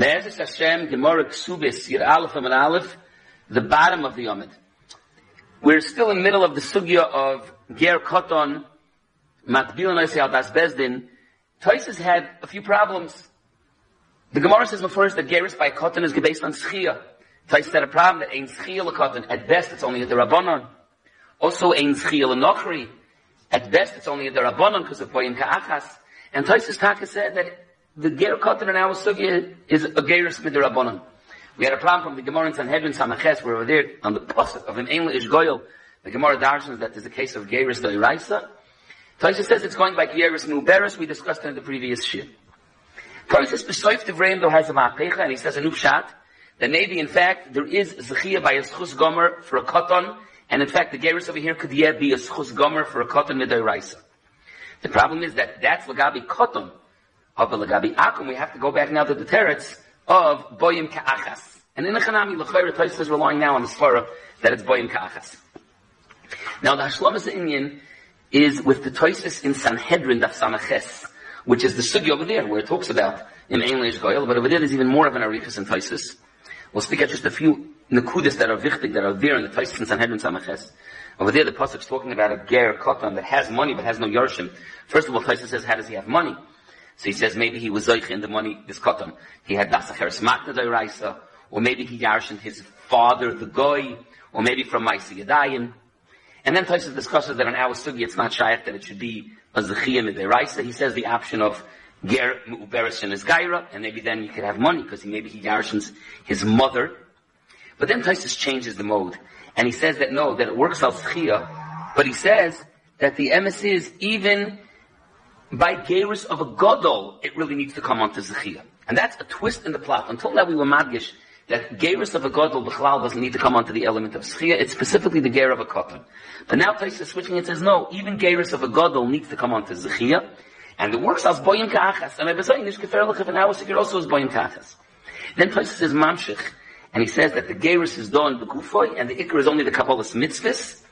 Me'ezes Hashem, Gemara Ksubis, Yir Aleph and Aleph, the bottom of the Yomid. We're still in the middle of the sugya of Ger Koton, Matbil and Al Das Bezdin. Toises had a few problems. The Gemara says first that Geris by Koton is based on Schia. Toises had a problem that Ein Schia Koton. At best, it's only at the Rabbanon. Also, Ein Schia Nochri. At best, it's only at the Rabbanon because of Boyim Ka'achas. And Toises Taka said that the Ger Koton in our sugya is a the Rabbanon. We had a problem from the Gemara in Sanhedrin Samaches, where we were there on the pasuk of an English Ish The Gemara darshans that there's a case of Geris Doiraisa. Taisa says it's going by Geris Muberis. We discussed in the previous shir. Taisa Besoif Devreim though has a Ma'apecha, and he says a new shot, that maybe in fact there is Zechia by a Schus Gomer for a Koton, and in fact the Geris over here could yet be a Schus Gomer for a Koton Midoiraisa. The problem is that that's Lagabi Koton. We have to go back now to the Teretz of Boyim Ka'achas. And in the Chanami, L'chayra Toys is relying now on the Svara that it's Boyim Ka'achas. Now the Hashlamas Indian is with the Toisis in Sanhedrin Daf Samaches, which is the sugi over there, where it talks about in English Goyal, but over there there's even more of an Arichas in Toisis. We'll speak at just a few Nakudas that are wichtig, that are there in the Toisis in Sanhedrin Samaches. Over there the Pasuk's talking about a Ger Kotan that has money but has no Yarshim. First of all, Toisis says, how does he have money? So he says maybe he was Zoich in the money, this Kotan. He had Dasacher Smakna Doiraisa, or maybe he yarshened his father, the goy, or maybe from Maisi Yadayim. And then Toises discusses that on our sugi it's not shaykh that it should be a zechiyah midiraisa. He says the option of ger mu'beres and his gaira, and maybe then you could have money because maybe he yarshens his mother. But then Toises changes the mode, and he says that no, that it works out zechiyah, but he says that the emes is even by gerus of a godol, it really needs to come onto zechiyah. And that's a twist in the plot. Until now we were madgish that Gerus of a Godel B'chlal doesn't need to come onto the element of Schia, it's specifically the Ger of a Kotan. But now Tais is switching and says, no, even Gerus of a Godel needs to come onto Zechia, and it works as Boyim Ka'achas, and I was saying, Nishkefer Lechef, and our Sikir also is Boyim Ka'achas. Then Tais says Mamshich, and he says that the Gerus is done the Gufoy, and the Iker is only the Kabbalah's mitzvahs,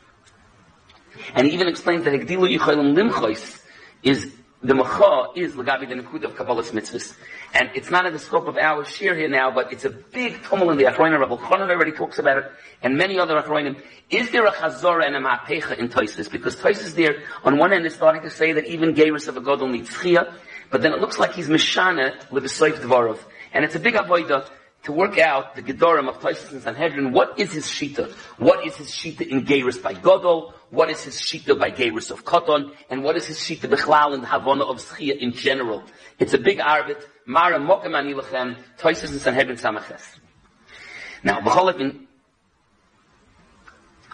and he even explains that Hegdilu Yichayim Limchois is the macha is Lagabi the Nakud of Kabbalah's mitzvahs. And it's not in the scope of our share here now, but it's a big tumult in the Achroinim. Rabbi Chanan already talks about it, and many other Achroinim. Is there a Chazorah and a Ma'apecha in Toises? Because Toises there, on one end, is starting to say that even Geiris of a Godel needs Chia, but then it looks like he's Mishana Lebesoif Dvarov. And it's a big avoida to work out the Gedorim of Toises and Sanhedrin. What is his Shita? What is his Shita in Geiris by Godel? what is his shita by Gabrus of Koton, and what is his shita bechlal the Havana of Schia in general. It's a big arbit, Mara Mokem Anilachem, Toises and Sanhedrin Samaches. Now, B'cholik,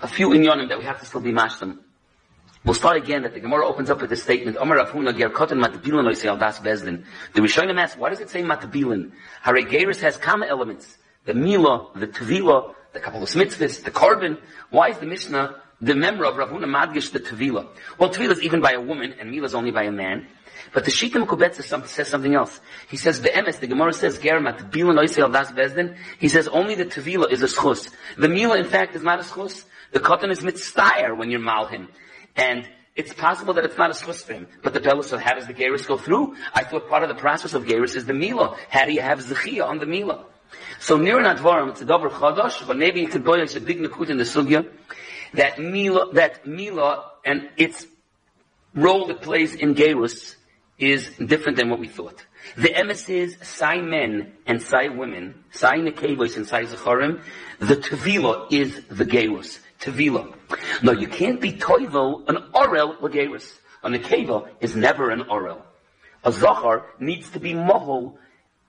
a few inyonim that we have to still be mashtam. We'll start again that the Gemara opens up with the statement, Omer Avhuna Ger Koton Matabilin Oisei Das Bezdin. The Rishonim asks, why does it say Matabilin? Hare Geirus has kama elements. The Mila, the Tevila, the Kabbalah Mitzvahs, the Korban. Why is the Mishnah the member of Ravuna Madgish the Tevila. Well, Tevila is even by a woman, and Mila is only by a man. But the Shita Mekubetz says something else. He says, the emes, the Gemara says, Geramat, Bilan Oisel Das Bezdin. He says, only the Tevila is a schus. The Mila, in fact, is not a schus. The Koton is mitztayer when you mal him. And it's possible that it's not a schus for him. But the Pella said, how does the Geras go through? I thought part of the process of Geras is the Mila. How do you have Zechia on the Mila? So near Nadvarim, it's a double chadash, but maybe you could boil a big nekut in the sugya that Mila, that Mila and its role it plays in Gerus is different than what we thought. The emes is Sai men and Sai women, Sai Nekevos and Sai Zacharim. The Tevila is the Gerus. Tevila. No, you can't be Toivel an Orel Gerus. A Nekeva is never an Orel. A Zachar needs to be Mohol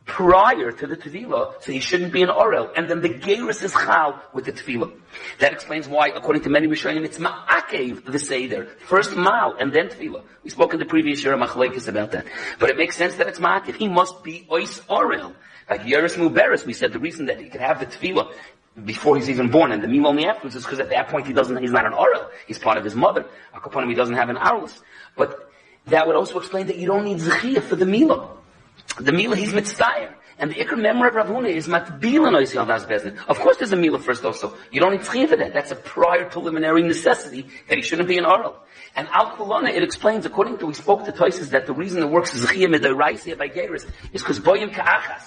prior to the tevilah, so he shouldn't be an orel. And then the gerus is chal with the tevilah. That explains why, according to many Rishonim, it's ma'akev the seder. First mal, and then tevilah. We spoke in the previous year of Machlekes about that. But it makes sense that it's ma'akev. He must be ois orel. Like Yeris Muberis, we said the reason that he could have the tevilah before he's even born, and the meal only is because at that point he doesn't, he's not an orel. He's part of his mother. Akaponim, he doesn't have an arus. But that would also explain that you don't need zechiyah for the milah. The Mila, he's mitzvah. And the Iker member of Ravuna is matbil and das bezin. Of course there's a Mila first also. You don't need tzchiya for that. That's a prior preliminary necessity that he shouldn't be an orel. And Al Kulana, it explains, according to, we spoke to Toises, that the reason it works is tzchiya midoraisia by Geras is because boyim ka'achas.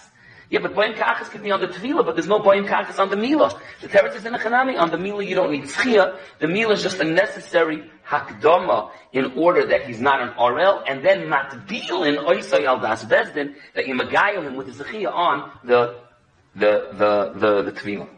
Yeah, but boim kachas could be on the tevilah, but there's no boim kachas on the milah. The teretz is in the chanami. On the milah, you don't need tzchia. The milah is just a necessary hakdama in order that he's not an orel, and then matbil in oisay al das bezdin, that you magayel him with the tzchia on the, the, the, the, the tevilah.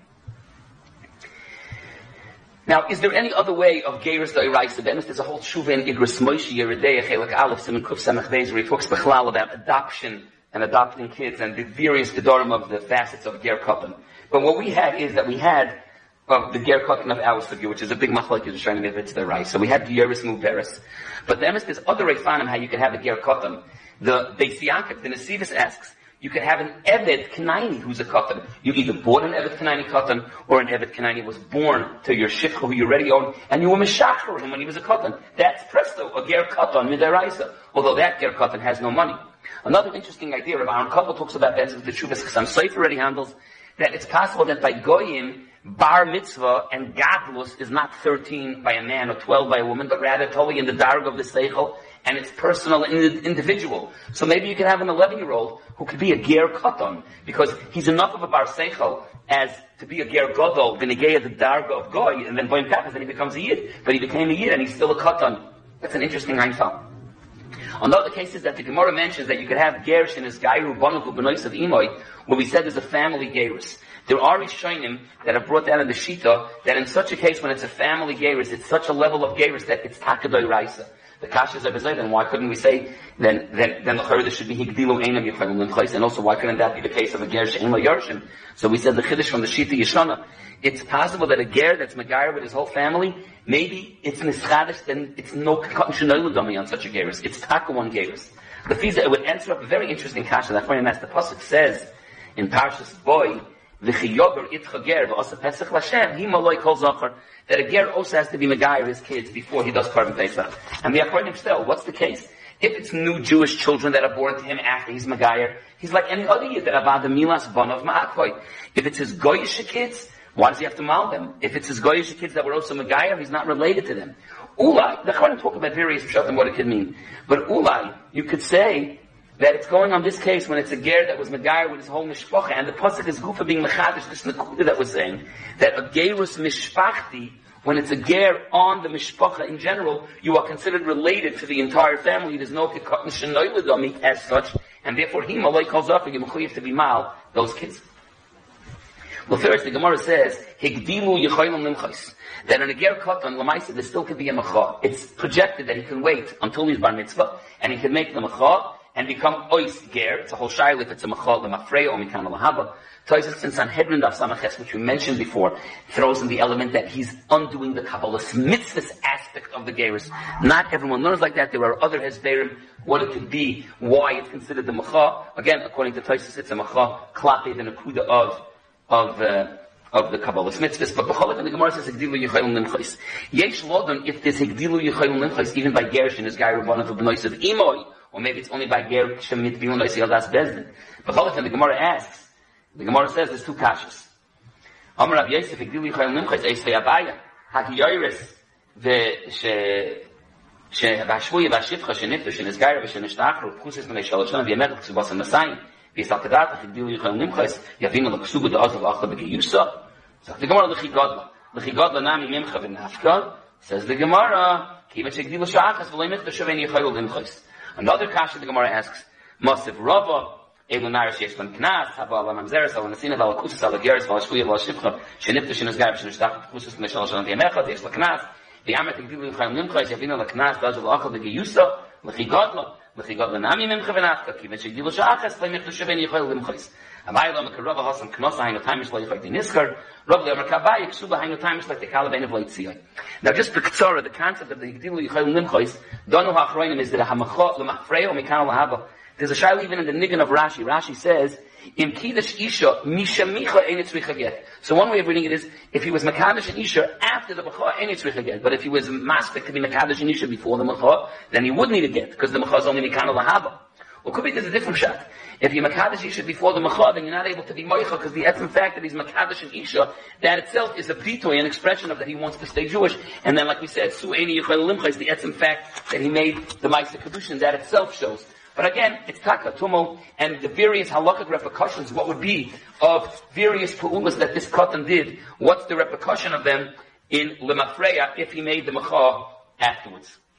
Now, is there any other way of Geiris the Iraisa Bemis? There's a whole tshuva in Igris Moshe Yeridei, Chelik Aleph, Simon Kuf Samach Beis, where he talks about adoption and adopting kids and the various gedorim of the facets of Ger Koppen. But what we had is that we had of the Ger Koppen of our Sugi, which is a big machlok, you're trying to get it to the right. So we had the Geris Muberis. But then there's this other Reifanim how you can have a Ger Koppen. The Beis the Nesivis asks, you could have an Evet Kanaini who's a Katan. You either bought an Evet Kanaini Katan, or an Evet Kanaini was born to your Shifcha who you already owned, and you were Meshachar him when he was a Katan. That's presto, a Ger Katan, Midaraisa. Although that Ger Katan has no money. Another interesting idea, Rabbi Koppel talks about that the Chuvas Chasam Seif already handles, that it's possible that by Goyim, bar mitzvah and gadlus is not 13 by a man or 12 by a woman, but rather totally in the darg of the seichel and it's personal and individual. So maybe you can have an 11 year old who could be a ger katan because he's enough of a bar seichel as to be a ger godol, v'negeya the darga of goy, and then boim kapas, then he becomes a yid. But he became a yid and he's still a katan. That's an interesting Einfall. Another case is that the Gemara mentions that you could have Gerish in his Gairu Bonaku Benois of Imoy, where we said there's a family Gerus. There are Rishonim that have brought down in the Shita that in such a case when it's a family Gerus, it's such a level of Gerus that it's Takadoy Raisa the kashas are bezayt, then why couldn't we say then then then the there should be higdilu einam yichayim l'mchais, and also why couldn't that be the case of a ger she'en yarshim? So we said the chiddush from the shita yishana. It's possible that a ger that's megayer with his whole family, maybe it's nischadish, then it's no katan on such a geris. It's taka one geris. The fiza it would answer up a very interesting kasha. That's why the pasuk says in Parshas Boy V'chiyober itcha ger v'asa pesach l'Hashem, he maloi kol zachar, that a ger also has to be megayer his kids before he does korban pesach. And the Achronim still, what's the case? If it's new Jewish children that are born to him after he's megayer, he's like any other yid that the milas bon of ma'akoy. If it's his goyish kids, why does he have to mal them? If it's his goyish kids that were also megayer, he's not related to them. Ulai, the Chachamim talk about various pshat and what it could mean. But ulai, you could say that it's going on this case when it's a ger that was megayer with his whole mishpacha, and the pasuk is gufa being mechadish, this nakuda that was saying, that a gerus mishpachti, when it's a ger on the mishpacha in general, you are considered related to the entire family. There's no kikatan shenoy as such, and therefore he malay calls up and you to be mal those kids. Well, first the Gemara says, Higdimu yichayim limchais. That in a ger katan lamaisa there still could be a macha. It's projected that he can wait until he's bar mitzvah, and he can make the macha, and become ois ger. It's a whole shaila if it's a machal lemafrei or mikan lahaba. Toises in Sanhedrin of Samaches, which we mentioned before, throws in the element that he's undoing the Kabbalah mitzvah aspect of the Geras. Not everyone learns like that. There are other Hezberim, what it could be, why it's considered the Macha. Again, according to Toises, it's a Macha, Klape, the Nakuda of, of, uh, of the Kabbalah mitzvahs, but b'cholik and the Gemara says Higdilu Yechayil Nimchais. Yesh Lodon, if there's Higdilu Yechayil Nimchais, even by Gersh in his Gai Rabbanah of Benois of Imoy, or maybe it's only by ger shemit biyun loisi das bezdin. But Cholifin, the Gemara asks, the Gemara says there's two kashas. Amar Rav Yosef, Igdili Chayil Nimchais, Eis Fei Abaya, Haki Yoiris, והשבוי והשפחה שנפטר שנסגר ושנשתחרו פחוסס מני שלוש שנה וימר כסובס המסיים ויסל כדעת הגדילו יוכל נמחס יבינו לכסוב דעוז ואחלה בגיוסו sagt the Gemara lechi godla lechi godla nami mimcha v'nafka says the Gemara kiva shegdilu shachas v'loi mitzvah shaveni yichayul limchais Another kasha the Gemara asks, Masiv Rava, Elu Narish Yesh Ben Knas, Haba Ala Mamzeres, Ala Nasina, Ala Kusas, Ala Geres, Ala Shvuya, Ala Shivcha, Shenipta, Shenes Gaib, Shenes Dach, Kusas, Meshal, Shalan Tiamecha, Yesh La Knas, the Amet Gdilu Yichayim Nimcha, Yavina La Knas, Dajal Achal, the Geyusa, Lechi Godla, Lechi Godla Nami Mimcha Venachka, Kiven Shegdilu. Amay Lama Karava Hasan Knosa Hainu Taimish Lo Rav Lemer Kabai, Ksuba Hainu Leitziyah. Now just Ktsara, the concept of the Limchais, Donu HaAchroinim is that Hamachot, Lemachfreo, Mikano Lahaba. There's a shaila even in the Nigan of Rashi. Rashi says, Kiddush Isha. So one way of reading it is, if he was Makadish and Isha after the Macha, Ein get. But if he was Maspik to be Makadish and Isha before the Macha, then he would need a get, because the Macha is only Mikano Lahaba. Or could be there's a different shot. If you're Makadish Isha before the Machad, then you're not able to be Moicha, because the essence fact that he's Makadish and Isha, that itself is a pitoy, an expression of that he wants to stay Jewish. And then, like we said, Su Eini Yichel Limcha is the essence fact that he made the Maisa Kedushin, that itself shows. But again, it's taka tumul, and the various halachic repercussions, what would be of various pu'ulas that this katan did, what's the repercussion of them in lemafreya if he made the macha afterwards.